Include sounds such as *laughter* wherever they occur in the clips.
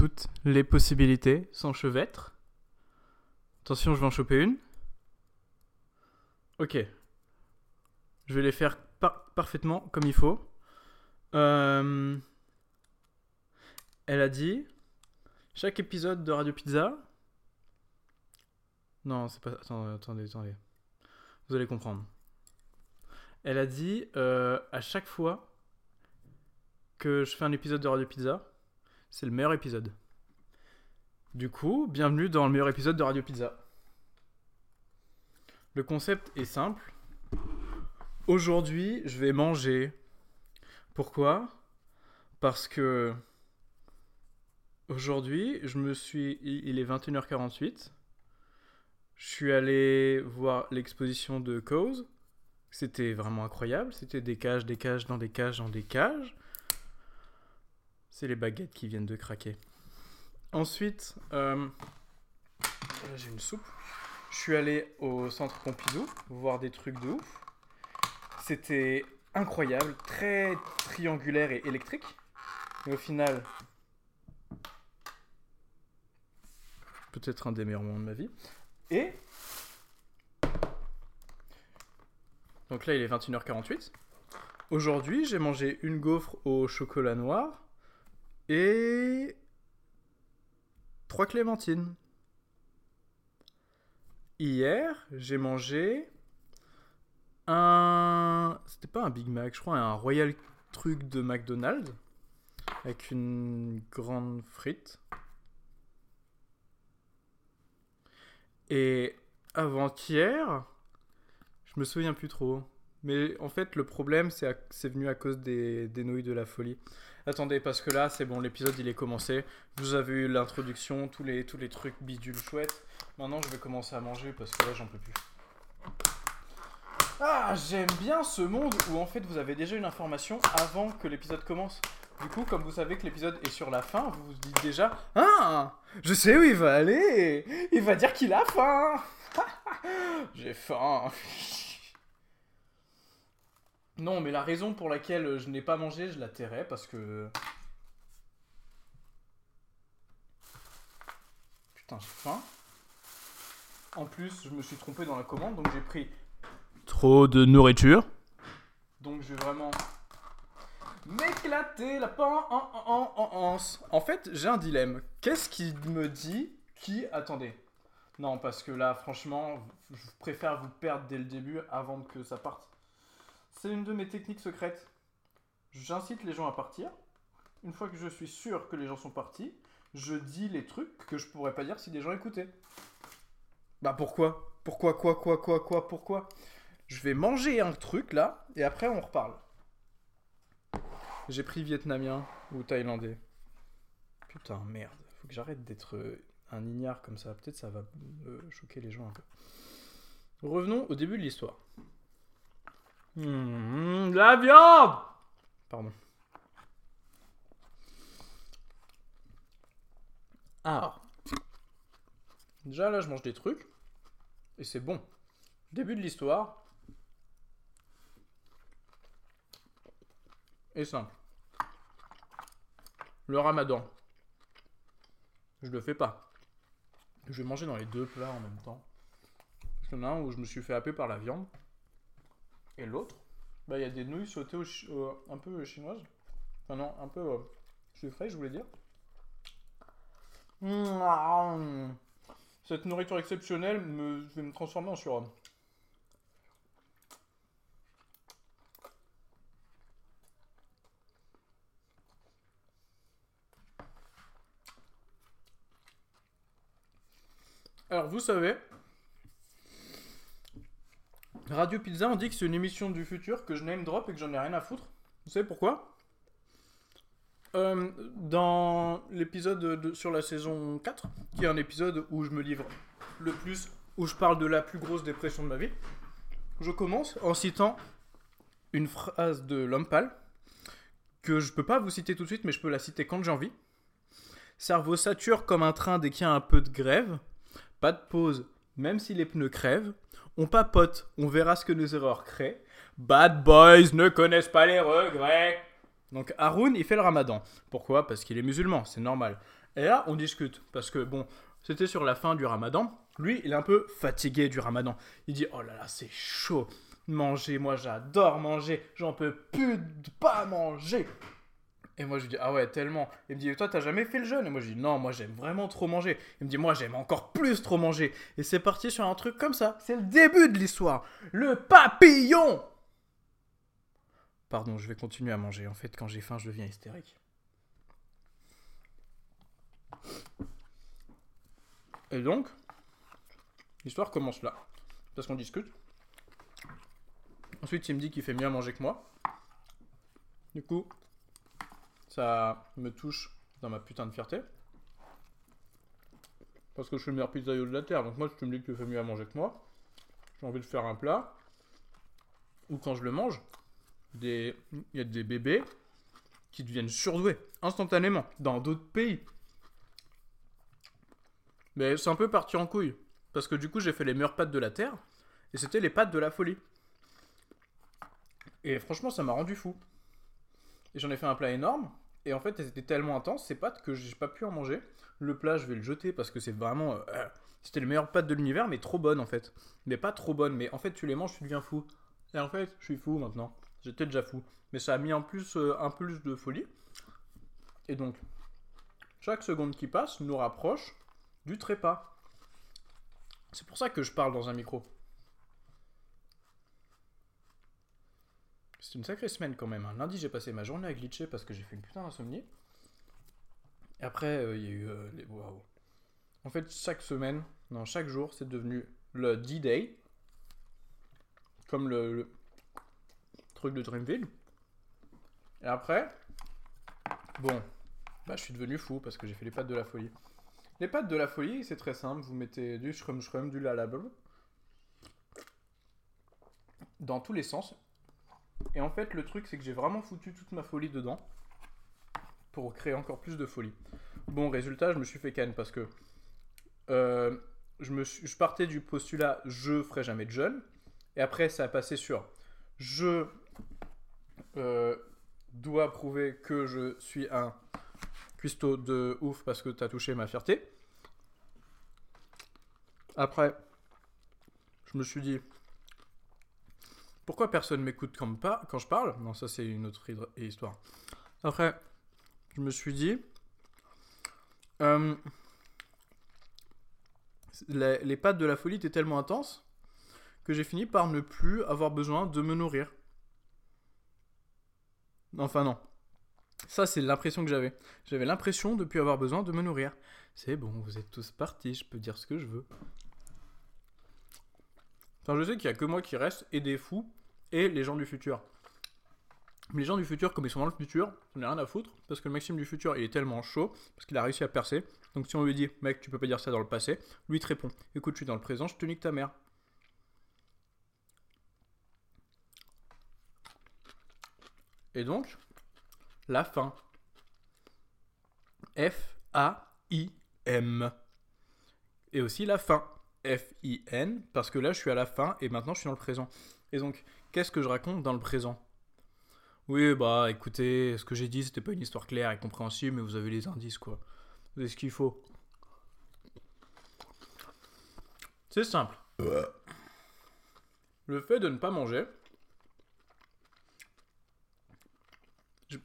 toutes les possibilités s'enchevêtrent. Attention, je vais en choper une. Ok. Je vais les faire parfaitement comme il faut. Euh, elle a dit chaque épisode de Radio Pizza. Non, c'est pas. Attendez, attendez, attendez. Vous allez comprendre. Elle a dit euh, à chaque fois que je fais un épisode de Radio Pizza, c'est le meilleur épisode. Du coup, bienvenue dans le meilleur épisode de Radio Pizza. Le concept est simple. Aujourd'hui, je vais manger. Pourquoi? Parce que aujourd'hui, je me suis il est 21h48. Je suis allé voir l'exposition de Cause. C'était vraiment incroyable, c'était des cages, des cages dans des cages dans des cages. C'est les baguettes qui viennent de craquer. Ensuite, euh, j'ai une soupe. Je suis allé au centre Pompidou voir des trucs de ouf. C'était incroyable, très triangulaire et électrique. Mais au final, peut-être un des meilleurs moments de ma vie. Et. Donc là, il est 21h48. Aujourd'hui, j'ai mangé une gaufre au chocolat noir et trois clémentines. Hier, j'ai mangé un. C'était pas un Big Mac, je crois, un Royal truc de McDonald's avec une grande frite. Et avant-hier, je me souviens plus trop. Mais en fait, le problème, c'est venu à cause des, des nouilles de la folie. Attendez, parce que là, c'est bon, l'épisode il est commencé. Vous avez eu l'introduction, tous les, tous les trucs bidules chouettes. Maintenant, je vais commencer à manger parce que là, j'en peux plus. Ah, j'aime bien ce monde où en fait vous avez déjà une information avant que l'épisode commence. Du coup, comme vous savez que l'épisode est sur la fin, vous vous dites déjà Ah Je sais où il va aller Il va dire qu'il a faim *laughs* J'ai faim non, mais la raison pour laquelle je n'ai pas mangé, je la tairai parce que. Putain, j'ai faim. En plus, je me suis trompé dans la commande, donc j'ai pris trop de nourriture. Donc je vais vraiment m'éclater la pan en, en, en, fait, j'ai un dilemme. Qu'est-ce qui me dit qui. Attendez. Non, parce que là, franchement, je préfère vous perdre dès le début avant que ça parte. C'est une de mes techniques secrètes. J'incite les gens à partir. Une fois que je suis sûr que les gens sont partis, je dis les trucs que je pourrais pas dire si des gens écoutaient. Bah pourquoi? Pourquoi quoi quoi quoi quoi pourquoi? Je vais manger un truc là et après on reparle. J'ai pris vietnamien ou thaïlandais. Putain merde, faut que j'arrête d'être euh, un ignare comme ça. Peut-être ça va choquer les gens un peu. Revenons au début de l'histoire. Mmh, la viande Pardon. Ah. Déjà là, je mange des trucs. Et c'est bon. Début de l'histoire. Et simple. Le ramadan. Je le fais pas. Je vais manger dans les deux plats en même temps. Qu'il y en a un où je me suis fait happer par la viande. L'autre, bah, il y a des nouilles sautées un peu chinoises. Enfin, non, un peu. suis frais, je voulais dire. Mmh. Cette nourriture exceptionnelle me, je vais me transformer en surhomme. Alors, vous savez, Radio Pizza, on dit que c'est une émission du futur, que je name drop et que j'en ai rien à foutre. Vous savez pourquoi? Euh, Dans l'épisode sur la saison 4, qui est un épisode où je me livre le plus, où je parle de la plus grosse dépression de ma vie, je commence en citant une phrase de l'homme que je peux pas vous citer tout de suite, mais je peux la citer quand j'ai envie. Cerveau sature comme un train dès qu'il y a un peu de grève. Pas de pause, même si les pneus crèvent. On papote, on verra ce que nos erreurs créent. Bad boys ne connaissent pas les regrets. Donc Haroun, il fait le ramadan. Pourquoi? Parce qu'il est musulman, c'est normal. Et là, on discute. Parce que, bon, c'était sur la fin du ramadan. Lui, il est un peu fatigué du ramadan. Il dit Oh là là, c'est chaud. Manger, moi j'adore manger. J'en peux plus de pas manger. Et moi je lui dis Ah ouais, tellement. Il me dit Toi, t'as jamais fait le jeûne? Et moi je dis Non, moi j'aime vraiment trop manger. Il me dit Moi j'aime encore plus trop manger. Et c'est parti sur un truc comme ça. C'est le début de l'histoire. Le papillon Pardon, je vais continuer à manger. En fait, quand j'ai faim, je deviens hystérique. Et donc, l'histoire commence là. Parce qu'on discute. Ensuite, il me dit qu'il fait mieux à manger que moi. Du coup, ça me touche dans ma putain de fierté. Parce que je suis le meilleur pizzaïolo de la terre. Donc moi, tu me dis que tu fais mieux à manger que moi. J'ai envie de faire un plat. Ou quand je le mange, il y a des bébés qui deviennent surdoués instantanément dans d'autres pays. Mais c'est un peu parti en couille. Parce que du coup, j'ai fait les meilleures pâtes de la Terre. Et c'était les pâtes de la folie. Et franchement, ça m'a rendu fou. Et j'en ai fait un plat énorme. Et en fait, c'était tellement intense, ces pâtes, que j'ai pas pu en manger. Le plat, je vais le jeter parce que c'est vraiment. Euh, c'était les meilleures pâtes de l'univers, mais trop bonnes en fait. Mais pas trop bonnes. Mais en fait, tu les manges, tu deviens fou. Et en fait, je suis fou maintenant. J'étais déjà fou. Mais ça a mis en plus euh, un plus de folie. Et donc, chaque seconde qui passe nous rapproche du trépas. C'est pour ça que je parle dans un micro. C'est une sacrée semaine quand même. Hein. Lundi, j'ai passé ma journée à glitcher parce que j'ai fait une putain d'insomnie. Et après, euh, il y a eu euh, les. Waouh! En fait, chaque semaine, non, chaque jour, c'est devenu le D-Day. Comme le, truc de Dreamville. Et après, bon, bah, je suis devenu fou parce que j'ai fait les pattes de la folie. Les pâtes de la folie, c'est très simple. Vous mettez du shrum shrum, du lalabum. Dans tous les sens. Et en fait, le truc, c'est que j'ai vraiment foutu toute ma folie dedans. Pour créer encore plus de folie. Bon, résultat, je me suis fait canne parce que. Euh, je, partais du postulat je ferai jamais de jeûne. Et après, ça a passé sur je euh, dois prouver que je suis un cuistot de ouf parce que t'as touché ma fierté. Après, je me suis dit, pourquoi personne m'écoute quand, je parle? Non, ça c'est une autre histoire. Après, je me suis dit, euh, les, les pattes de la folie étaient tellement intenses que j'ai fini par ne plus avoir besoin de me nourrir. Enfin non, ça, c'est l'impression que j'avais. J'avais l'impression de plus avoir besoin de me nourrir. C'est bon, vous êtes tous partis, je peux dire ce que je veux. Enfin, je sais qu'il n'y a que moi qui reste, et des fous, et les gens du futur. Mais les gens du futur, comme ils sont dans le futur, j'en ai rien à foutre, parce que le Maxime du futur, il est tellement chaud, parce qu'il a réussi à percer. Donc si on lui dit, mec, tu peux pas dire ça dans le passé, lui te répond, écoute, je suis dans le présent, je te nique ta mère. Et donc, la fin. F-A-I-M. Et aussi la fin. F-I-N, parce que là je suis à la fin et maintenant je suis dans le présent. Et donc, qu'est-ce que je raconte dans le présent? Oui, bah écoutez, ce que j'ai dit c'était pas une histoire claire et compréhensible, mais vous avez les indices quoi. Vous avez ce qu'il faut. C'est simple. Le fait de ne pas manger,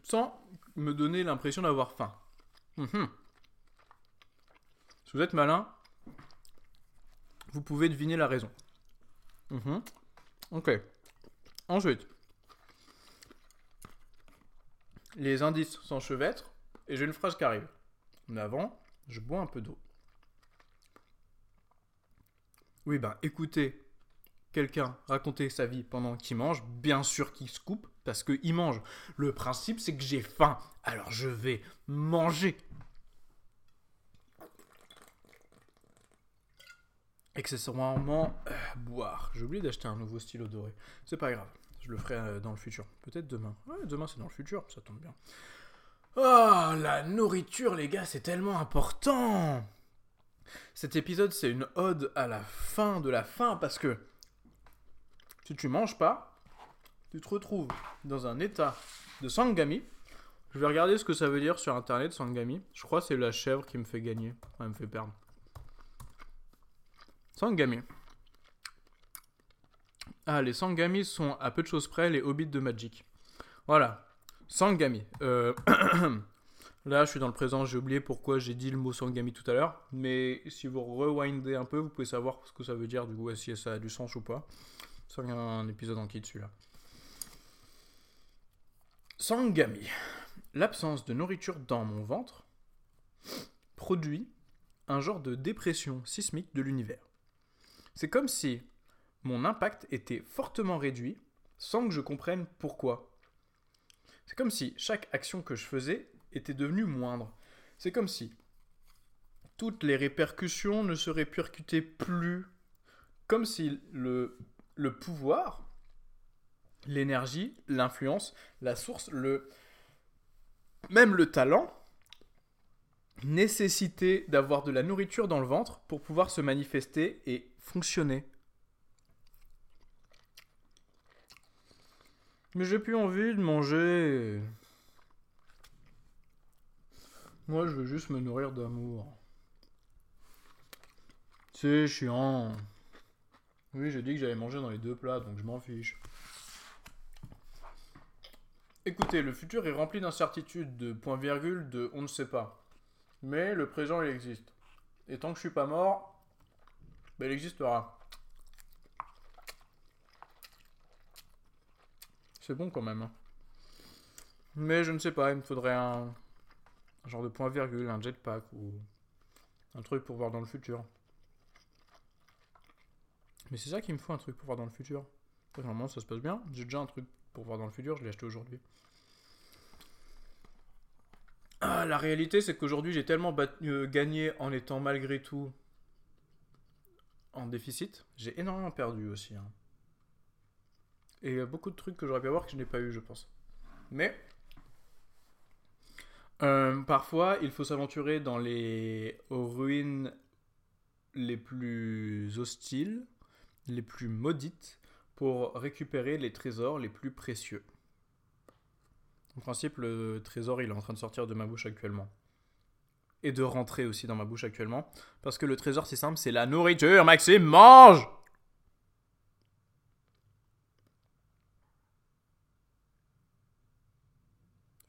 sans me donner l'impression d'avoir faim. Mhm. Si vous êtes malin, vous pouvez deviner la raison. Mhm. Ok. Ensuite, les indices s'enchevêtrent et j'ai une phrase qui arrive. Mais avant, je bois un peu d'eau. Oui, ben écoutez quelqu'un raconter sa vie pendant qu'il mange, bien sûr qu'il se coupe parce qu'il mange. Le principe, c'est que j'ai faim, alors je vais manger. Accessoirement, euh, boire. J'ai oublié d'acheter un nouveau stylo doré. C'est pas grave, je le ferai euh, dans le futur. Peut-être demain. Demain c'est dans le futur, ça tombe bien. Oh, la nourriture, les gars, c'est tellement important. Cet épisode, c'est une ode à la fin de la fin parce que si tu manges pas, tu te retrouves dans un état de sangami. Je vais regarder ce que ça veut dire sur internet, Sangami. Je crois que c'est la chèvre qui me fait gagner. elle me fait perdre. Sangami. Ah, les Sangami sont à peu de choses près les hobbits de Magic. Voilà. Sangami. Euh, *clears throat* là, je suis dans le présent, j'ai oublié pourquoi j'ai dit le mot Sangami tout à l'heure. Mais si vous rewindez un peu, vous pouvez savoir ce que ça veut dire, du coup, si ça a du sens ou pas. Ça, il y a un épisode en qui dessus là. Sangami. L'absence de nourriture dans mon ventre produit un genre de dépression sismique de l'univers. C'est comme si mon impact était fortement réduit sans que je comprenne pourquoi. C'est comme si chaque action que je faisais était devenue moindre. C'est comme si toutes les répercussions ne se répercutaient plus. Comme si le, le pouvoir, l'énergie, l'influence, la source, le, même le talent nécessitait d'avoir de la nourriture dans le ventre pour pouvoir se manifester et fonctionner. Mais j'ai plus envie de manger. Moi, je veux juste me nourrir d'amour. C'est chiant. Oui, j'ai dit que j'allais manger dans les deux plats, donc je m'en fiche. Écoutez, le futur est rempli d'incertitudes, de points-virgules, de on ne sait pas. Mais le présent, il existe. Et tant que je suis pas mort, ben, il existera. C'est bon quand même. Hein. Mais je ne sais pas, il me faudrait un, un genre de point-virgule, un jetpack ou un truc pour voir dans le futur. Mais c'est ça qu'il me faut, un truc pour voir dans le futur. Normalement, ça se passe bien. J'ai déjà un truc pour voir dans le futur, je l'ai acheté aujourd'hui. Ah, la réalité, c'est qu'aujourd'hui, j'ai tellement euh, gagné en étant malgré tout en déficit. J'ai énormément perdu aussi. Hein. Et il y a beaucoup de trucs que j'aurais pu avoir que je n'ai pas eu, je pense. Mais euh, parfois, il faut s'aventurer dans les ruines les plus hostiles, les plus maudites, pour récupérer les trésors les plus précieux. En principe, le trésor, il est en train de sortir de ma bouche actuellement. Et de rentrer aussi dans ma bouche actuellement. Parce que le trésor, c'est simple, c'est la nourriture. Maxime, mange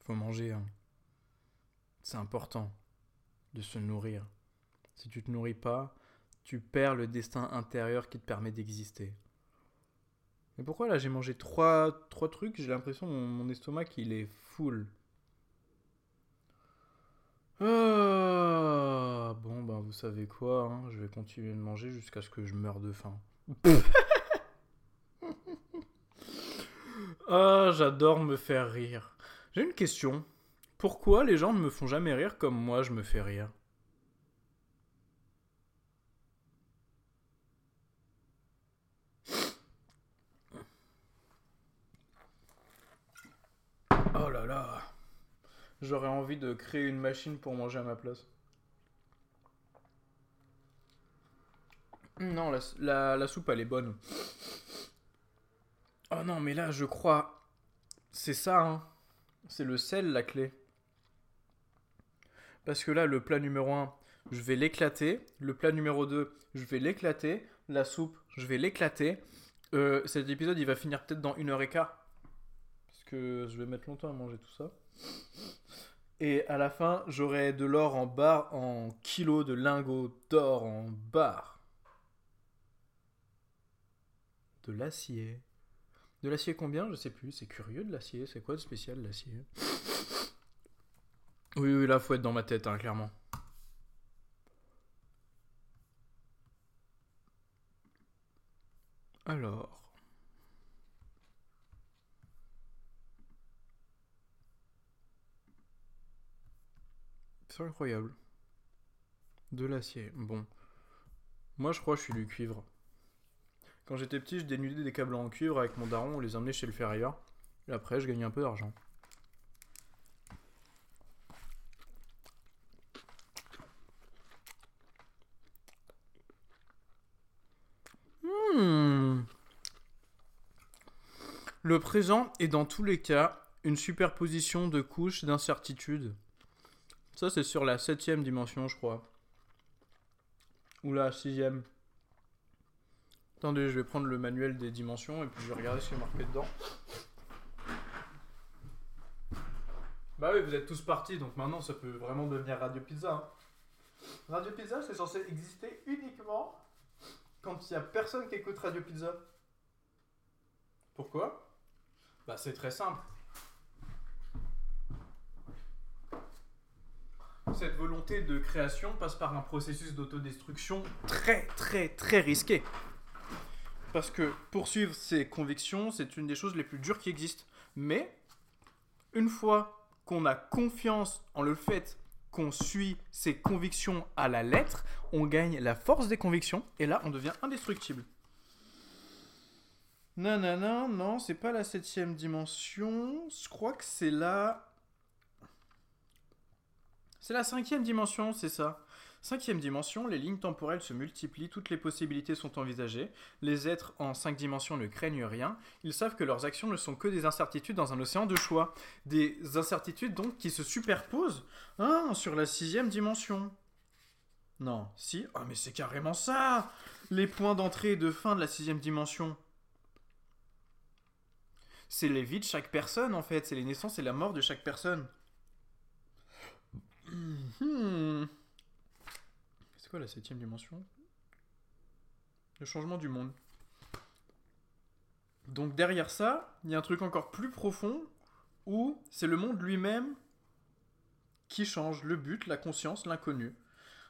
Faut manger. Hein. C'est important de se nourrir. Si tu te nourris pas, tu perds le destin intérieur qui te permet d'exister. Mais pourquoi là j'ai mangé trois, trois trucs, j'ai l'impression mon, mon estomac il est full. Ah, bon ben vous savez quoi, hein, je vais continuer de manger jusqu'à ce que je meure de faim. *laughs* ah, j'adore me faire rire. J'ai une question. Pourquoi les gens ne me font jamais rire comme moi je me fais rire Oh là là. J'aurais envie de créer une machine pour manger à ma place. Non, la, soupe, elle est bonne. Oh non, mais là, je crois... C'est ça, hein. C'est le sel, la clé. Parce que là, le plat numéro 1, je vais l'éclater. Le plat numéro 2, je vais l'éclater. La soupe, je vais l'éclater. Euh, cet épisode, il va finir peut-être dans une heure et quart que je vais mettre longtemps à manger tout ça. Et à la fin, j'aurai de l'or en barre, en kilos de lingots d'or en barre. De l'acier. De l'acier combien? Je sais plus. C'est curieux de l'acier. C'est quoi de spécial l'acier? Oui, oui, là, faut être dans ma tête, hein, clairement. Alors. Incroyable. De l'acier. Bon. Moi, je crois que je suis du cuivre. Quand j'étais petit, je dénudais des câbles en cuivre avec mon daron, on les emmenait chez le ferrailleur. Et après, je gagnais un peu d'argent. Hmm. Le présent est dans tous les cas une superposition de couches d'incertitude. Ça, c'est sur la septième dimension, je crois. Ou la sixième. Attendez, je vais prendre le manuel des dimensions et puis je vais regarder ce qui est marqué dedans. Bah oui, vous êtes tous partis, donc maintenant ça peut vraiment devenir Radio Pizza. hein. Radio Pizza, c'est censé exister uniquement quand il n'y a personne qui écoute Radio Pizza. Pourquoi? Bah c'est très simple. Cette volonté de création passe par un processus d'autodestruction très très très risqué. Parce que poursuivre ses convictions, c'est une des choses les plus dures qui existent. Mais, une fois qu'on a confiance en le fait qu'on suit ses convictions à la lettre, on gagne la force des convictions et là on devient indestructible. Non, non, non, non, c'est pas la septième dimension. Je crois que c'est la. C'est la cinquième dimension, c'est ça. Cinquième dimension, les lignes temporelles se multiplient, toutes les possibilités sont envisagées. Les êtres en cinq dimensions ne craignent rien. Ils savent que leurs actions ne sont que des incertitudes dans un océan de choix. Des incertitudes donc qui se superposent hein, sur la sixième dimension. Non, si. Ah mais c'est carrément ça Les points d'entrée et de fin de la sixième dimension. C'est les vies de chaque personne en fait, c'est les naissances et la mort de chaque personne. Hmm. C'est quoi la septième dimension? Le changement du monde. Donc derrière ça, il y a un truc encore plus profond où c'est le monde lui-même qui change, le but, la conscience, l'inconnu.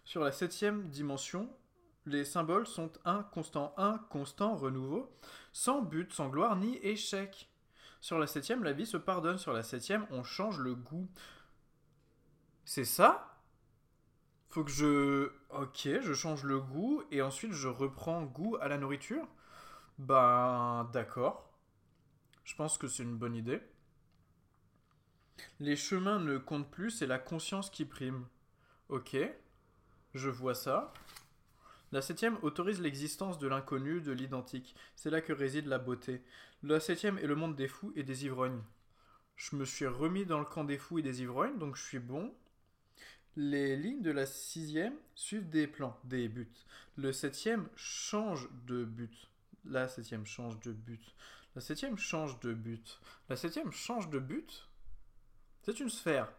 Sur la septième dimension, les symboles sont un constant, un constant renouveau, sans but, sans gloire ni échec. Sur la septième, la vie se pardonne. Sur la septième, on change le goût. C'est ça Faut que je... Ok, je change le goût et ensuite je reprends goût à la nourriture Ben, d'accord. Je pense que c'est une bonne idée. Les chemins ne comptent plus, c'est la conscience qui prime. Ok, je vois ça. La septième autorise l'existence de l'inconnu, de l'identique. C'est là que réside la beauté. La septième est le monde des fous et des ivrognes. Je me suis remis dans le camp des fous et des ivrognes, donc je suis bon. Les lignes de la sixième suivent des plans, des buts. Le septième change de but. La septième change de but. La septième change de but. La septième change de but. C'est une sphère.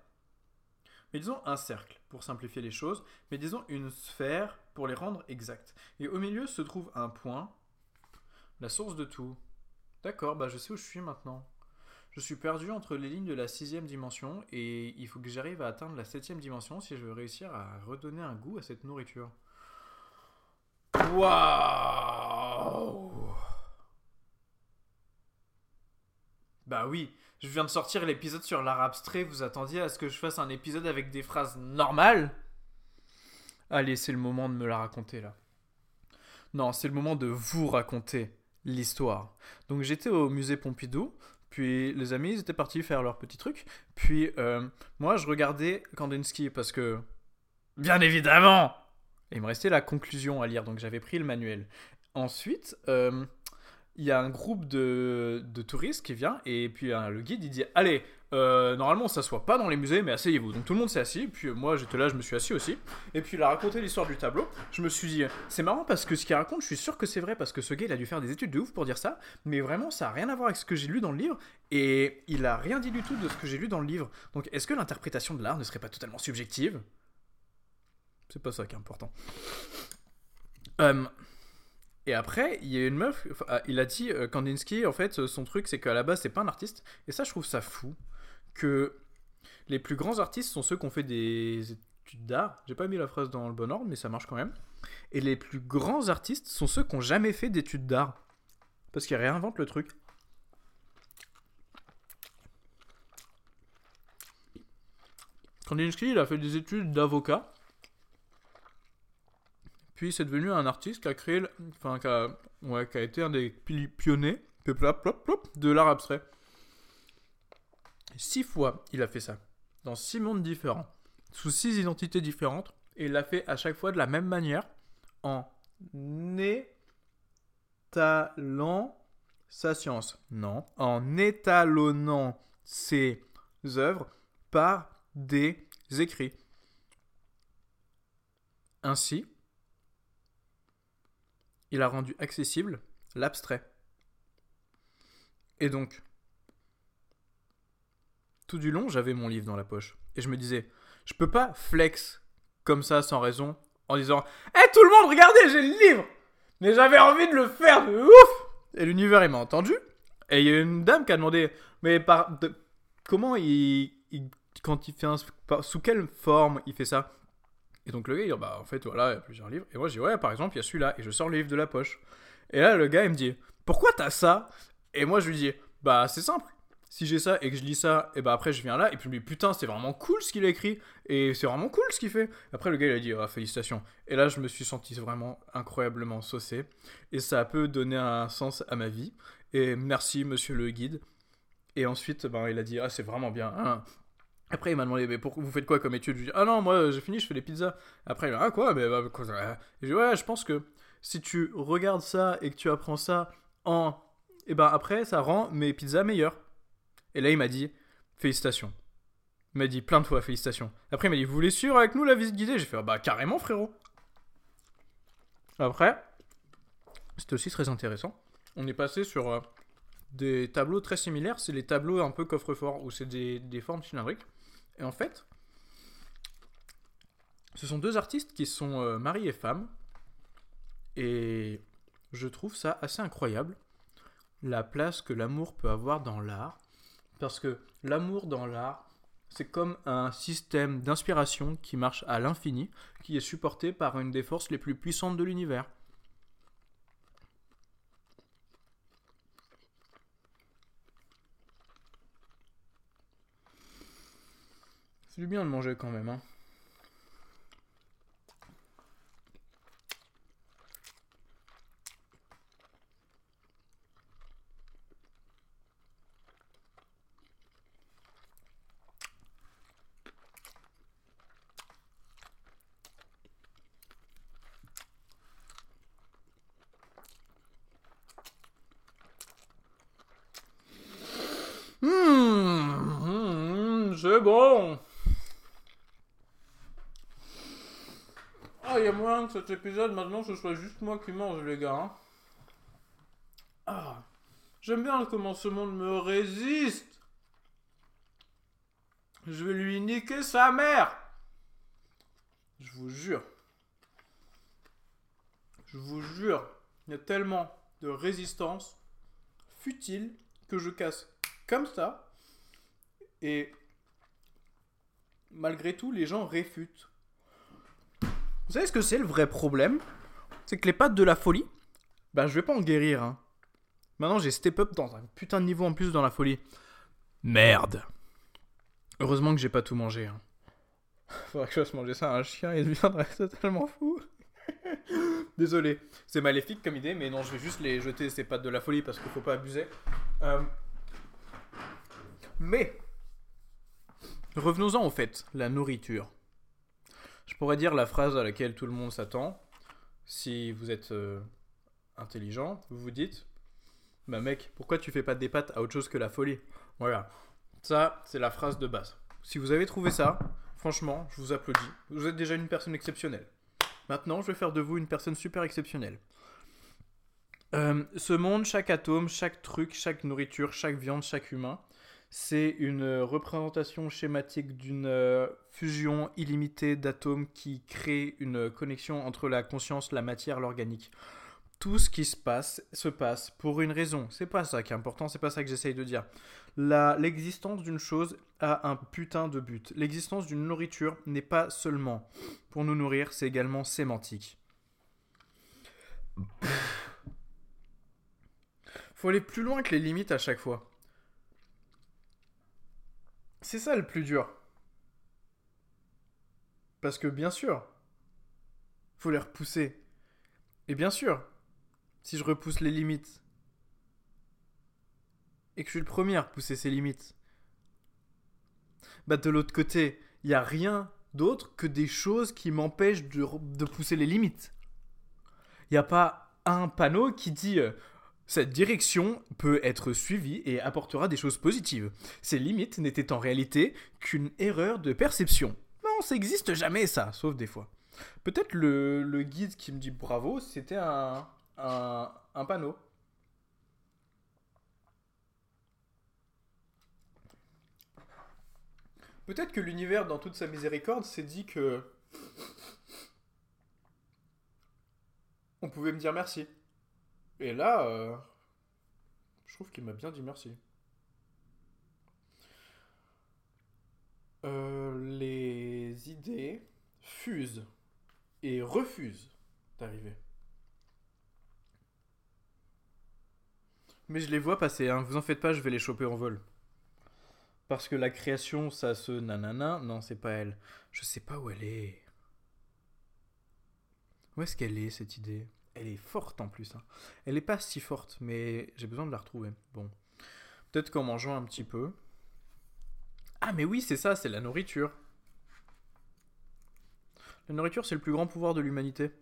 Mais disons un cercle, pour simplifier les choses, mais disons une sphère pour les rendre exactes. Et au milieu se trouve un point, la source de tout. D'accord, bah je sais où je suis maintenant. Je suis perdu entre les lignes de la sixième dimension et il faut que j'arrive à atteindre la septième dimension si je veux réussir à redonner un goût à cette nourriture. Waouh Bah oui, je viens de sortir l'épisode sur l'art abstrait, vous attendiez à ce que je fasse un épisode avec des phrases normales? Allez, c'est le moment de me la raconter là. Non, c'est le moment de vous raconter l'histoire. Donc j'étais au musée Pompidou, puis les amis ils étaient partis faire leur petit truc, puis euh, moi je regardais Kandinsky parce que, bien évidemment, il me restait la conclusion à lire, donc j'avais pris le manuel. Ensuite, euh, il y a un groupe de, de touristes qui vient et puis euh, le guide il dit allez euh, normalement on s'assoit pas dans les musées mais asseyez-vous. Donc tout le monde s'est assis puis moi j'étais là je me suis assis aussi. Et puis il a raconté l'histoire du tableau. Je me suis dit c'est marrant parce que ce qu'il raconte je suis sûr que c'est vrai parce que ce gars il a dû faire des études de ouf pour dire ça. Mais vraiment ça a rien à voir avec ce que j'ai lu dans le livre et il a rien dit du tout de ce que j'ai lu dans le livre. Donc est-ce que l'interprétation de l'art ne serait pas totalement subjective? C'est pas ça qui est important. Euh, et après, il y a une meuf, il a dit, euh, Kandinsky, en fait, son truc, c'est qu'à la base, c'est pas un artiste. Et ça, je trouve ça fou. Que les plus grands artistes sont ceux qui ont fait des études d'art. J'ai pas mis la phrase dans le bon ordre, mais ça marche quand même. Et les plus grands artistes sont ceux qui ont jamais fait d'études d'art. Parce qu'ils réinventent le truc. Kandinsky, il a fait des études d'avocat. Puis c'est devenu un artiste qui a créé, enfin qui a, ouais, qui a été un des pi- pionniers de l'art abstrait. Six fois, il a fait ça, dans six mondes différents, sous six identités différentes, et il l'a fait à chaque fois de la même manière, en étalant sa science. Non, en étalonnant ses œuvres par des écrits. Ainsi, il a rendu accessible l'abstrait. Et donc, tout du long, j'avais mon livre dans la poche. Et je me disais, je peux pas flex comme ça sans raison en disant Hé tout le monde, regardez, j'ai le livre Mais j'avais envie de le faire de ouf Et l'univers, il m'a entendu. Et il y a une dame qui a demandé Mais par, comment il, Quand il fait un. Sous quelle forme il fait ça? Et donc le gars, il dit Bah en fait, voilà, il y a plusieurs livres. Et moi, je dis Ouais, par exemple, il y a celui-là. Et je sors le livre de la poche. Et là, le gars, il me dit Pourquoi t'as ça? Et moi, je lui dis Bah c'est simple si j'ai ça et que je lis ça, et bah après je viens là, et puis je me dis putain, c'est vraiment cool ce qu'il a écrit, et c'est vraiment cool ce qu'il fait. Après le gars il a dit ah, félicitations. Et là je me suis senti vraiment incroyablement saucé, et ça a peu donné un sens à ma vie. Et merci monsieur le guide. Et ensuite ben, il a dit ah c'est vraiment bien. Hein. Après il m'a demandé mais pour, vous faites quoi comme étude? Je lui ai dit ah non moi j'ai fini, je fais des pizzas. Après il a dit ah quoi? Mais bah, quoi, Et je dit ouais je pense que si tu regardes ça et que tu apprends ça en... Et ben après ça rend mes pizzas meilleures. Et là, il m'a dit Félicitations. Il m'a dit plein de fois félicitations. Après, il m'a dit Vous voulez suivre avec nous la visite guidée? J'ai fait Bah, carrément, frérot. Après, c'était aussi très intéressant. On est passé sur euh, des tableaux très similaires. C'est les tableaux un peu coffre-fort où c'est des, des formes cylindriques. Et en fait, ce sont deux artistes qui sont euh, mari et femme. Et je trouve ça assez incroyable. La place que l'amour peut avoir dans l'art. Parce que l'amour dans l'art, c'est comme un système d'inspiration qui marche à l'infini, qui est supporté par une des forces les plus puissantes de l'univers. C'est du bien de manger quand même, hein. C'est bon. Ah, il y a moyen que cet épisode, maintenant, ce soit juste moi qui mange, les gars. Hein. Ah, j'aime bien comment ce monde me résiste. Je vais lui niquer sa mère. Je vous jure. Je vous jure, il y a tellement de résistance futile que je casse comme ça. Et malgré tout, les gens réfutent. Vous savez ce que c'est le vrai problème? C'est que les pattes de la folie, bah je vais pas en guérir. Hein. Maintenant j'ai step up dans un putain de niveau en plus dans la folie. Merde. Heureusement que j'ai pas tout mangé. Hein. *laughs* Faudrait que je fasse manger ça à un chien, il deviendrait *laughs* totalement fou. *laughs* Désolé, c'est maléfique comme idée, mais non, je vais juste les jeter ces pattes de la folie parce qu'il faut pas abuser. Euh, mais Revenons-en au fait, la nourriture. Je pourrais dire la phrase à laquelle tout le monde s'attend. Si vous êtes euh, intelligent, vous vous dites Bah mec, pourquoi tu fais pas des pâtes à autre chose que la folie? Voilà. Ça, c'est la phrase de base. Si vous avez trouvé ça, franchement, je vous applaudis. Vous êtes déjà une personne exceptionnelle. Maintenant, je vais faire de vous une personne super exceptionnelle. Euh, ce monde, chaque atome, chaque truc, chaque nourriture, chaque viande, chaque humain, c'est une représentation schématique d'une euh, fusion illimitée d'atomes qui crée une connexion entre la conscience, la matière, l'organique. Tout ce qui se passe se passe pour une raison. C'est pas ça qui est important, c'est pas ça que j'essaye de dire. L'existence d'une chose a un putain de but. L'existence d'une nourriture n'est pas seulement pour nous nourrir, c'est également sémantique. Faut aller plus loin que les limites à chaque fois. C'est ça le plus dur. Parce que bien sûr, faut les repousser. Et bien sûr, si je repousse les limites, et que je suis le premier à repousser ces limites, bah de l'autre côté, il n'y a rien d'autre que des choses qui m'empêchent de, pousser les limites. Il n'y a pas un panneau qui dit euh, Cette direction peut être suivie et apportera des choses positives. Ces limites n'étaient en réalité qu'une erreur de perception. Non, ça n'existe jamais ça, sauf des fois. Peut-être le, le guide qui me dit bravo, c'était un, un, un panneau. Peut-être que l'univers, dans toute sa miséricorde, s'est dit que. On pouvait me dire merci. Et là, euh, je trouve qu'il m'a bien dit merci. Euh, les idées fusent et refusent d'arriver. Mais je les vois passer, hein. vous en faites pas, je vais les choper en vol. Parce que la création, ça se nanana. Non, c'est pas elle. Je sais pas où elle est. Où est-ce qu'elle est, cette idée? Elle est forte en plus. hein. Elle est pas si forte, mais j'ai besoin de la retrouver. Bon. Peut-être qu'en mangeant un petit peu. Ah, mais oui, c'est ça, c'est la nourriture. La nourriture, c'est le plus grand pouvoir de l'humanité.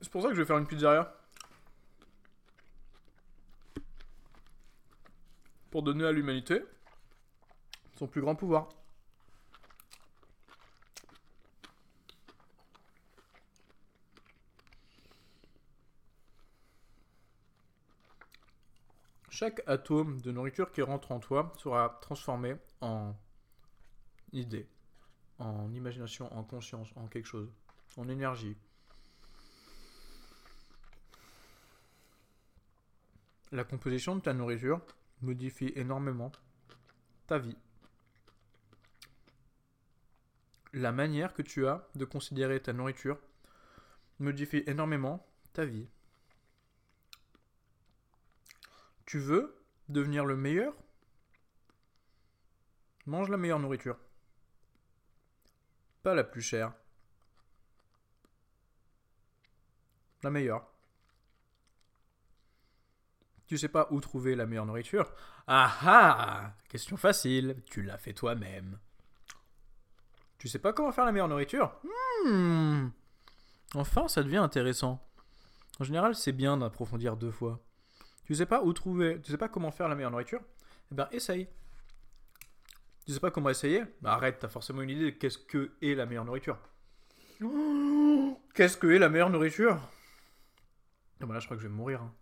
C'est pour ça que je vais faire une pizzeria. Pour donner à l'humanité son plus grand pouvoir. Chaque atome de nourriture qui rentre en toi sera transformé en idée, en imagination, en conscience, en quelque chose, en énergie. La composition de ta nourriture modifie énormément ta vie. La manière que tu as de considérer ta nourriture modifie énormément ta vie. Tu veux devenir le meilleur Mange la meilleure nourriture. Pas la plus chère. La meilleure. Tu sais pas où trouver la meilleure nourriture Ah ah Question facile, tu l'as fait toi-même. Tu sais pas comment faire la meilleure nourriture? Hmm. Enfin, ça devient intéressant. En général, c'est bien d'approfondir deux fois. Tu sais pas où trouver, tu sais pas comment faire la meilleure nourriture Eh ben, essaye. Tu sais pas comment essayer Bah arrête, t'as forcément une idée de qu'est-ce que est la meilleure nourriture. *gasps* Qu'est-ce que est la meilleure nourriture? Ah bah là, je crois que je vais mourir. hein.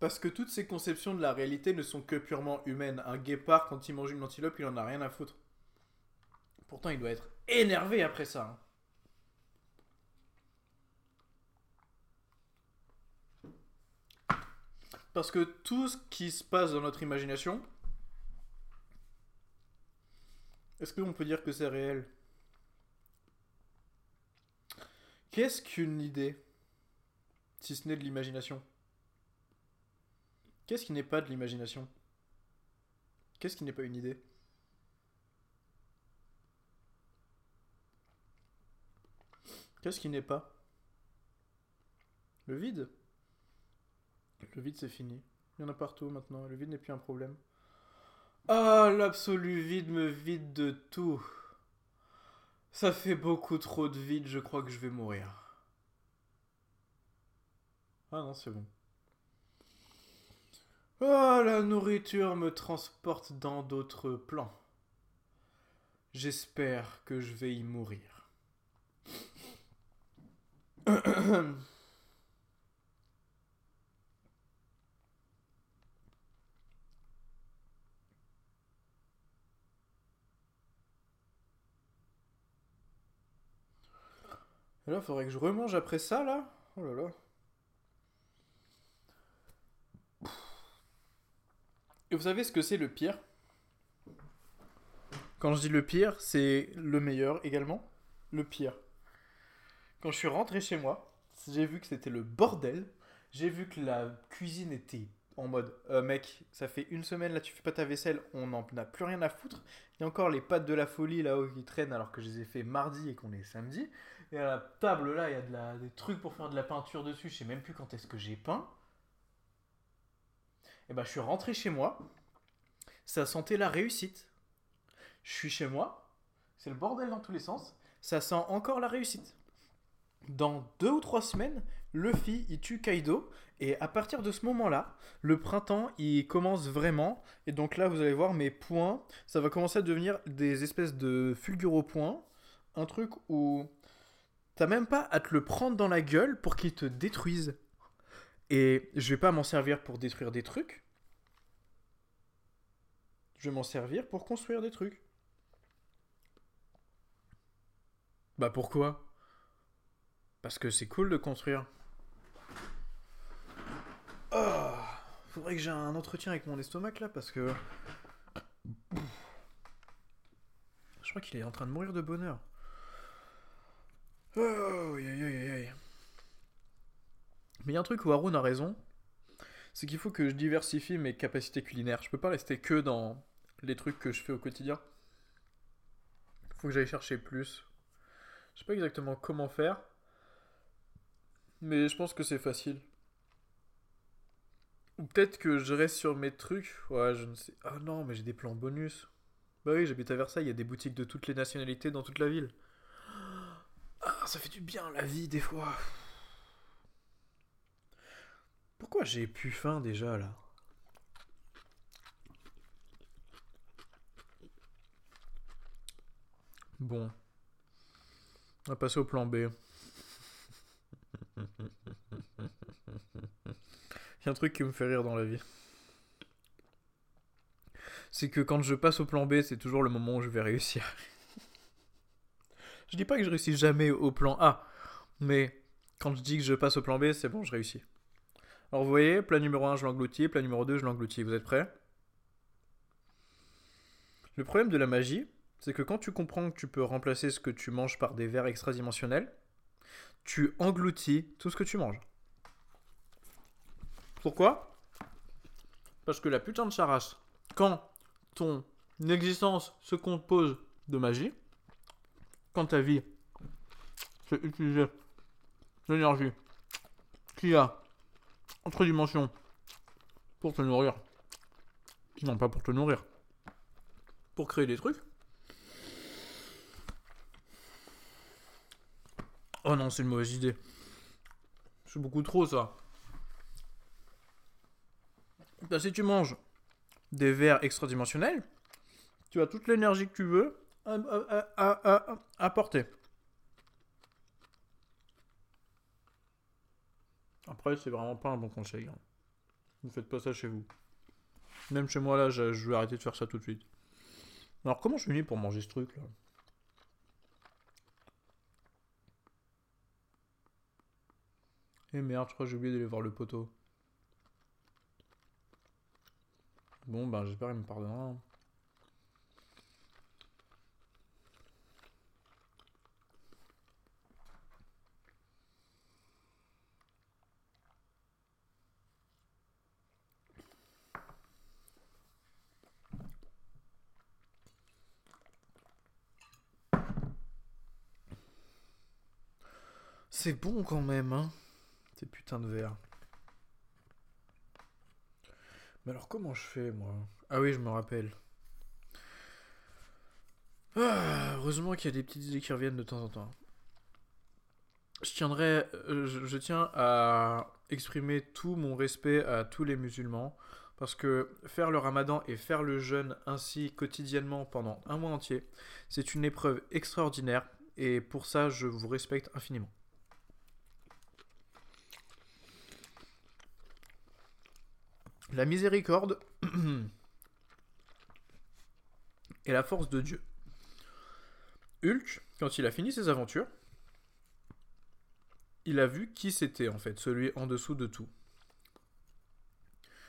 Parce que toutes ces conceptions de la réalité ne sont que purement humaines. Un guépard, quand il mange une antilope, il en a rien à foutre. Pourtant, il doit être énervé après ça. hein. Parce que tout ce qui se passe dans notre imagination, est-ce qu'on peut dire que c'est réel? Qu'est-ce qu'une idée? Si ce n'est de l'imagination Qu'est-ce qui n'est pas de l'imagination? Qu'est-ce qui n'est pas une idée? Qu'est-ce qui n'est pas? Le vide? Le vide c'est fini. Il y en a partout maintenant. Le vide n'est plus un problème. Ah, l'absolu vide me vide de tout. Ça fait beaucoup trop de vide, je crois que je vais mourir. Ah non, c'est bon. Oh, la nourriture me transporte dans d'autres plans. J'espère que je vais y mourir. *coughs* Là, faudrait que je remange après ça, là? Oh là là. Et vous savez ce que c'est le pire? Quand je dis le pire, c'est le meilleur également. Le pire. Quand je suis rentré chez moi, j'ai vu que c'était le bordel. J'ai vu que la cuisine était en mode euh, mec, ça fait une semaine là, tu fais pas ta vaisselle, on n'en a plus rien à foutre. Il y a encore les pâtes de la folie là-haut qui traînent alors que je les ai fait mardi et qu'on est samedi. Et à la table là, il y a des trucs pour faire de la peinture dessus. Je sais même plus quand est-ce que j'ai peint. Et ben je suis rentré chez moi. Ça sentait la réussite. Je suis chez moi. C'est le bordel dans tous les sens. Ça sent encore la réussite. Dans deux ou trois semaines, Luffy il tue Kaido. Et à partir de ce moment-là, le printemps il commence vraiment. Et donc là, vous allez voir mes points. Ça va commencer à devenir des espèces de fulguro-points. Un truc où T'as même pas à te le prendre dans la gueule pour qu'il te détruise. Et je vais pas m'en servir pour détruire des trucs. Je vais m'en servir pour construire des trucs. Bah pourquoi? Parce que c'est cool de construire. Oh Faudrait que j'ai un entretien avec mon estomac là parce que... Je crois qu'il est en train de mourir de bonheur. Oh, aïe, aïe, aïe, aïe. Mais il y a un truc où Haroun a raison, c'est qu'il faut que je diversifie mes capacités culinaires. Je peux pas rester que dans les trucs que je fais au quotidien. Il faut que j'aille chercher plus. Je sais pas exactement comment faire, mais je pense que c'est facile. Ou peut-être que je reste sur mes trucs. Ouais, je ne sais. Ah non, mais j'ai des plans bonus. Bah oui, j'habite à Versailles, il y a des boutiques de toutes les nationalités dans toute la ville ça fait du bien la vie des fois. Pourquoi j'ai plus faim déjà là? Bon. On va passer au plan B. *laughs* Il y a un truc qui me fait rire dans la vie. C'est que quand je passe au plan B, c'est toujours le moment où je vais réussir. *laughs* Je dis pas que je réussis jamais au plan A, mais quand je dis que je passe au plan B, c'est bon, je réussis. Alors vous voyez, plan numéro 1, je l'engloutis, plan numéro 2, je l'engloutis. Vous êtes prêts? Le problème de la magie, c'est que quand tu comprends que tu peux remplacer ce que tu manges par des vers extradimensionnels, tu engloutis tout ce que tu manges. Pourquoi? Parce que la putain de charasse, quand ton existence se compose de magie, quand ta vie, c'est utiliser l'énergie qui a entre dimensions pour te nourrir, non pas pour te nourrir, pour créer des trucs. Oh non, c'est une mauvaise idée. C'est beaucoup trop ça. Bah, si tu manges des verres extradimensionnels, tu as toute l'énergie que tu veux à, apporter. Après, c'est vraiment pas un bon conseil. Hein. Ne faites pas ça chez vous. Même chez moi, là, je, vais arrêter de faire ça tout de suite. Alors, comment je finis pour manger ce truc, là? Eh merde, je crois que j'ai oublié d'aller voir le poteau. Bon, ben, j'espère qu'il me pardonnera. C'est bon quand même, hein Ces putains de verres. Mais alors comment je fais, moi? Ah oui, je me rappelle. Ah, heureusement qu'il y a des petites idées qui reviennent de temps en temps. Je tiendrai, euh, je, tiens à exprimer tout mon respect à tous les musulmans Parce que faire le ramadan et faire le jeûne ainsi quotidiennement pendant un mois entier, c'est une épreuve extraordinaire et pour ça je vous respecte infiniment. La miséricorde *clears throat* est la force de Dieu. Hulk, quand il a fini ses aventures, il a vu qui c'était en fait, celui en dessous de tout.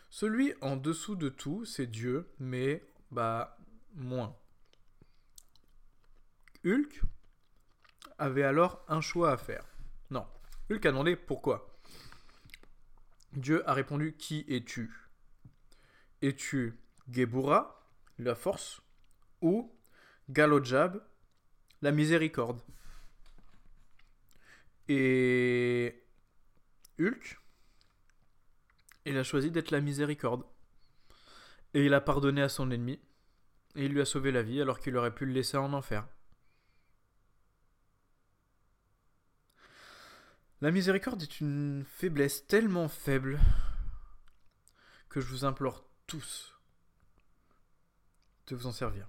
Celui en dessous de tout, c'est Dieu, mais bah moins. Hulk avait alors un choix à faire. Non, Hulk a demandé pourquoi. Dieu a répondu Qui es-tu? Es-tu Gebura, la force, ou Galojab, la miséricorde? Et Hulk, il a choisi d'être la miséricorde. Et il a pardonné à son ennemi, et il lui a sauvé la vie alors qu'il aurait pu le laisser en enfer. La miséricorde est une faiblesse tellement faible que je vous implore tous de vous en servir.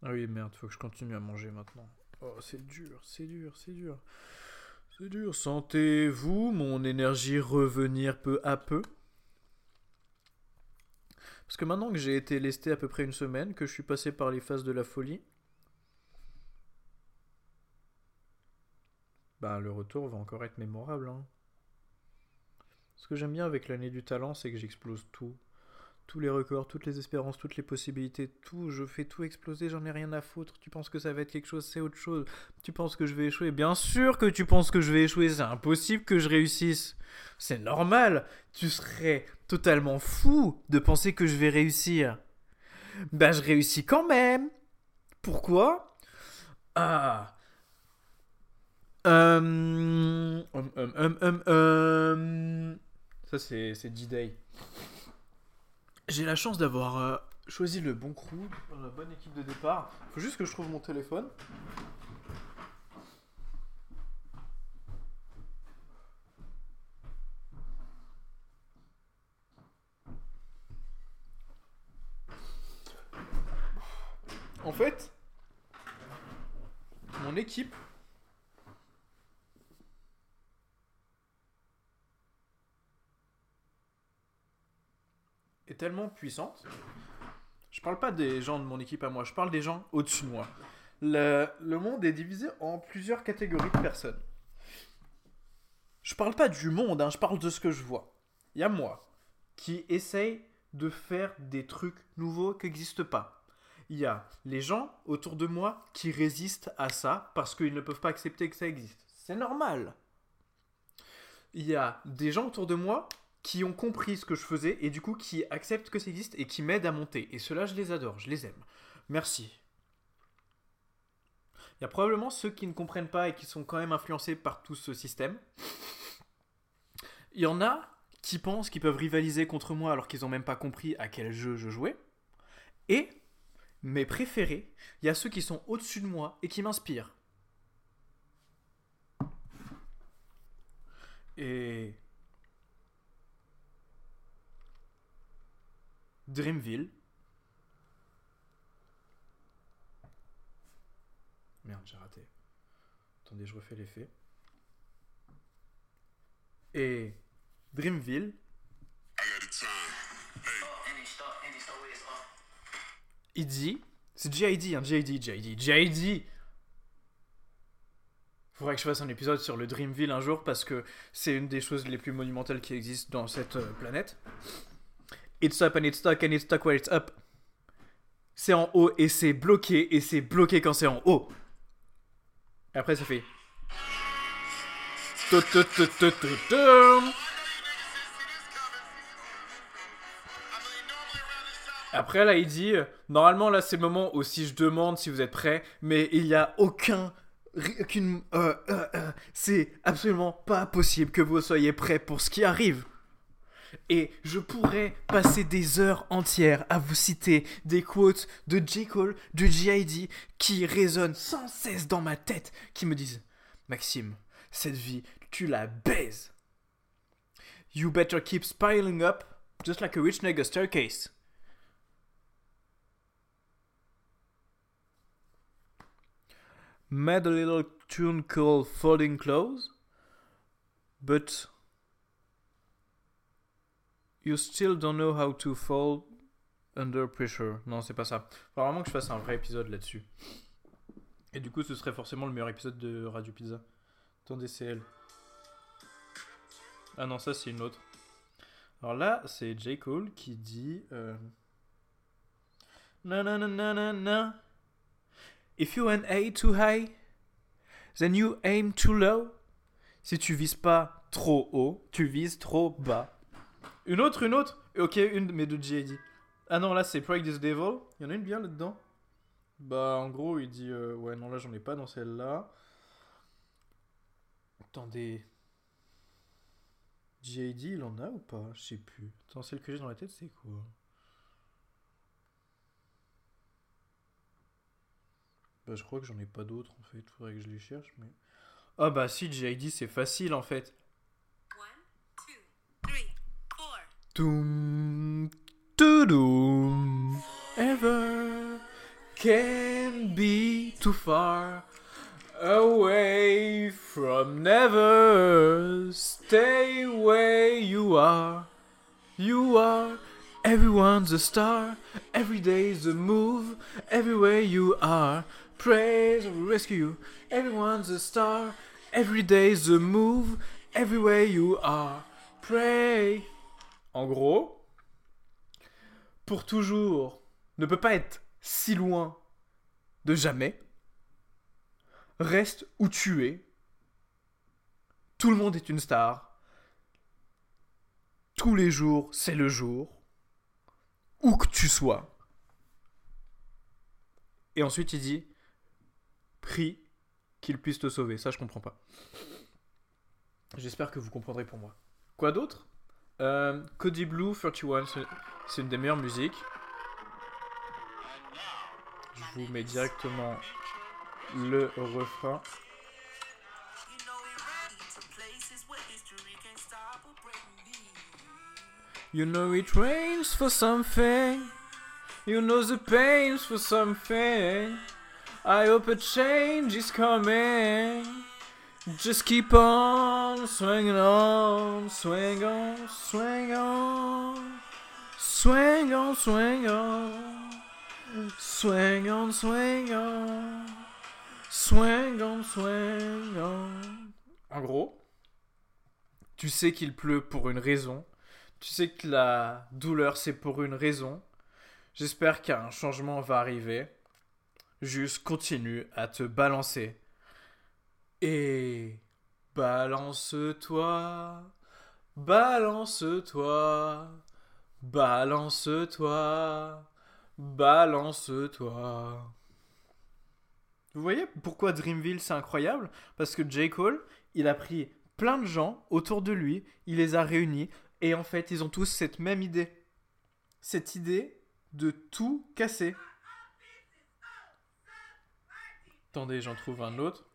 Ah oui, merde, faut que je continue à manger maintenant. Oh, c'est dur, c'est dur, c'est dur. C'est dur. Sentez-vous mon énergie revenir peu à peu? Parce que maintenant que j'ai été lesté à peu près une semaine, que je suis passé par les phases de la folie, bah le retour va encore être mémorable. Hein. Ce que j'aime bien avec l'année du talent, c'est que j'explose tout tous les records, toutes les espérances, toutes les possibilités, tout, je fais tout exploser, j'en ai rien à foutre. Tu penses que ça va être quelque chose, c'est autre chose. Tu penses que je vais échouer, bien sûr que tu penses que je vais échouer, c'est impossible que je réussisse. C'est normal, tu serais totalement fou de penser que je vais réussir. Ben je réussis quand même. Pourquoi? Ah. Euh... Hum, hum, hum, hum, Ça c'est D-Day. J'ai la chance d'avoir euh, choisi le bon crew, la bonne équipe de départ. Faut juste que je trouve mon téléphone. En fait, mon équipe tellement puissante. Je parle pas des gens de mon équipe à moi, je parle des gens au-dessus de moi. Le, le, monde est divisé en plusieurs catégories de personnes. Je parle pas du monde, hein, je parle de ce que je vois. Il y a moi qui essaye de faire des trucs nouveaux qui n'existent pas. Il y a les gens autour de moi qui résistent à ça parce qu'ils ne peuvent pas accepter que ça existe. C'est normal. Il y a des gens autour de moi qui ont compris ce que je faisais et du coup qui acceptent que ça existe et qui m'aident à monter. Et ceux-là, je les adore, je les aime. Merci. Il y a probablement ceux qui ne comprennent pas et qui sont quand même influencés par tout ce système. Il y en a qui pensent qu'ils peuvent rivaliser contre moi alors qu'ils n'ont même pas compris à quel jeu je jouais. Et mes préférés, il y a ceux qui sont au-dessus de moi et qui m'inspirent. Et Dreamville. Merde, j'ai raté. Attendez, je refais l'effet. Et Dreamville. Il dit, c'est JID, hein, JID, JID, JID. Faudrait que je fasse un épisode sur le Dreamville un jour parce que c'est une des choses les plus monumentales qui existent dans cette euh, planète. It's up and it's stuck and it's stuck where it's up. C'est en haut et c'est bloqué et c'est bloqué quand c'est en haut. Après ça fait. Après là il dit normalement là c'est le moment où si je demande si vous êtes prêts mais il n'y a aucun aucune c'est absolument pas possible que vous soyez prêts pour ce qui arrive. Et je pourrais passer des heures entières à vous citer des quotes de J. Cole, de G.I.D. qui résonnent sans cesse dans ma tête, qui me disent Maxime, cette vie, tu la baises. You better keep spiling up, just like a rich nigga staircase. Made a little tune called Folding Clothes, but you still don't know how to fold under pressure. Non, c'est pas ça. Faut vraiment que je fasse un vrai épisode là-dessus. Et du coup, ce serait forcément le meilleur épisode de Radio Pizza. Attendez, c'est elle. Ah non, ça c'est une autre. Alors là, c'est J. Cole qui dit. Euh... Na na na na na. If you aim too high, then you aim too low. Si tu vises pas trop haut, tu vises trop bas. Une autre, une autre Ok, une de mes deux JD. Ah non, là c'est Pride this Devil. Il y en a une bien là-dedans Bah, en gros, il dit euh, Ouais, non, là j'en ai pas dans celle-là. Attendez. JD, il en a ou pas? Je sais plus. Attends, celle que j'ai dans la tête, c'est quoi? Bah, je crois que j'en ai pas d'autres en fait. Faudrait que je les cherche, mais. Ah bah si, JID c'est facile en fait. Doom, doom, ever can be too far away from never. Stay where you are. You are everyone's a star. Every day's a move. Everywhere you are. Praise rescue. Everyone's a star. Every day's a move. Everywhere you are. Pray. En gros, pour toujours ne peut pas être si loin de jamais. Reste où tu es. Tout le monde est une star. Tous les jours, c'est le jour. Où que tu sois. Et ensuite, il dit Prie qu'il puisse te sauver. Ça, je comprends pas. J'espère que vous comprendrez pour moi. Quoi d'autre? Euh, Cody Blue 31, c'est une des meilleures musiques. Je vous mets directement le refrain. You know it rains for something. You know the pains for something. I hope a change is coming. Just keep on swinging on, swing on, swing on, swing on, swing on, swing on, swing on, swing on, swing on. En gros, tu sais qu'il pleut pour une raison. Tu sais que la douleur c'est pour une raison. J'espère qu'un changement va arriver. Juste continue à te balancer. Et balance-toi, balance-toi, balance-toi, balance-toi. Vous voyez pourquoi Dreamville c'est incroyable? Parce que J. Cole, il a pris plein de gens autour de lui, il les a réunis, et en fait ils ont tous cette même idée. Cette idée de tout casser. Attendez, j'en trouve un autre.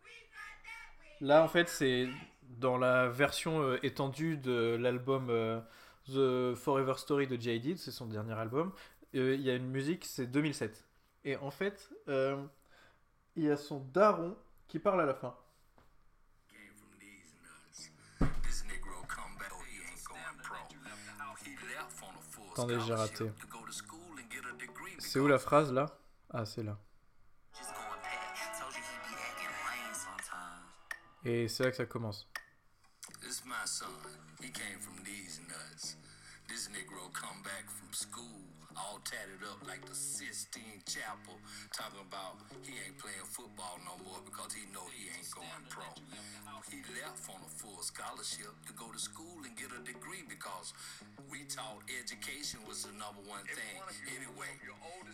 Là, en fait, c'est dans la version euh, étendue de l'album euh, The Forever Story de J.I.D., c'est son dernier album. Euh, il y a une musique, c'est 2007. Et en fait, il y a son daron qui parle à la fin. Attendez, j'ai raté. C'est où la phrase là? Ah, c'est là. Et c'est là que ça commence. This my son. He came from these nuts. This Negro come back from school, all tatted up like the Sistine Chapel, talking about he ain't playing football no more because he know he ain't going pro. He left on a full scholarship to go to school and get a degree because we taught education was the number one thing. Anyway,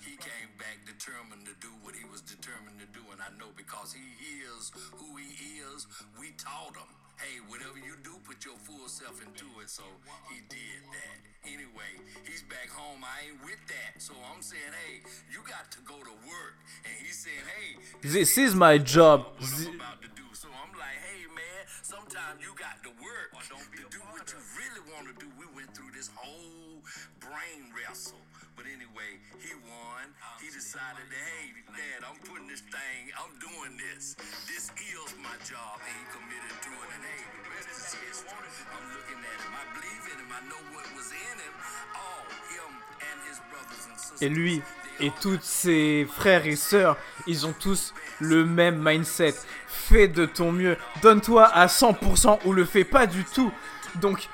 he came back determined to do what he was determined to do, and I know because he is who he is, we taught him. Hey, whatever you do, put your full self into it. So he did that. Anyway, he's back home. I ain't with that. So I'm saying, hey, you got to go to work. And he's saying, hey, This is my job. what I'm about to do. So I'm like, hey man, sometimes you got to work or don't be to do what you really want to do. We went through this whole brain wrestle. But anyway, he won. He decided that, hey, Dad, I'm putting this thing, I'm doing this. This is my job. And he committed to it. And hey, the rest is history. I'm looking at him. I believe in him. I know what was in him. All him and his brothers and sisters. Et lui they et all tous ses frères et sœurs, ils ont tous le même mindset. Fais de ton mieux. Donne-toi à 100% ou le fais pas du tout. Donc,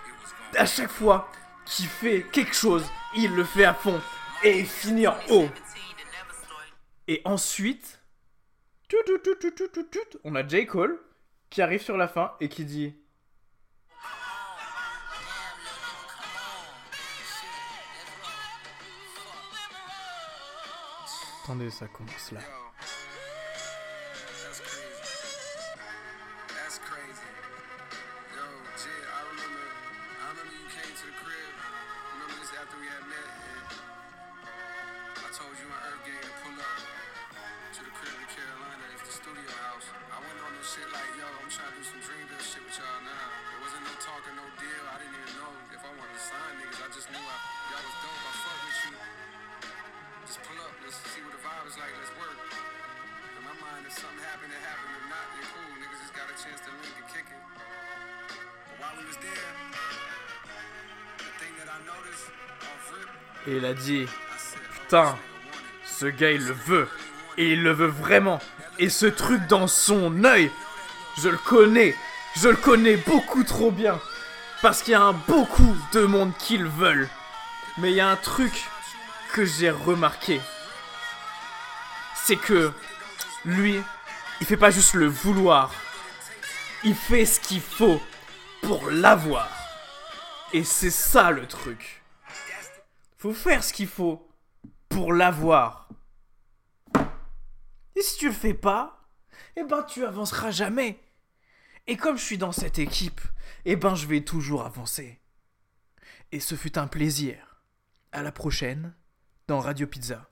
à chaque fois qu'il fait quelque chose, il le fait à fond. Et finit en haut. Et ensuite, tout, tout, tout, tout, tout, tout, tout, on a J. Cole qui arrive sur la fin et qui dit Attendez, ça commence là. After we had met, and I told you and Earth Gang to pull up to the crib in Carolina. It's the studio house. I went on this shit like, yo, I'm trying to do some Dreamville shit with y'all now. There wasn't no talking, no deal. I didn't even know if I wanted to sign niggas. I just knew I, y'all was dope. I fuck with you. Just pull up. Let's see what the vibe is like. Let's work. In my mind, if something happened, it happened. If not, then cool. Niggas just got a chance to link and kick it. But while we was there, Et il a dit Putain, ce gars il le veut. Et il le veut vraiment. Et ce truc dans son œil, je le connais. Je le connais beaucoup trop bien. Parce qu'il y a beaucoup de monde qui le veulent. Mais il y a un truc que j'ai remarqué. C'est que lui, il fait pas juste le vouloir. Il fait ce qu'il faut pour l'avoir. Et c'est ça le truc. Faut faire ce qu'il faut pour l'avoir. Et si tu le fais pas, eh ben tu avanceras jamais. Et comme je suis dans cette équipe, eh ben je vais toujours avancer. Et ce fut un plaisir. À la prochaine dans Radio Pizza.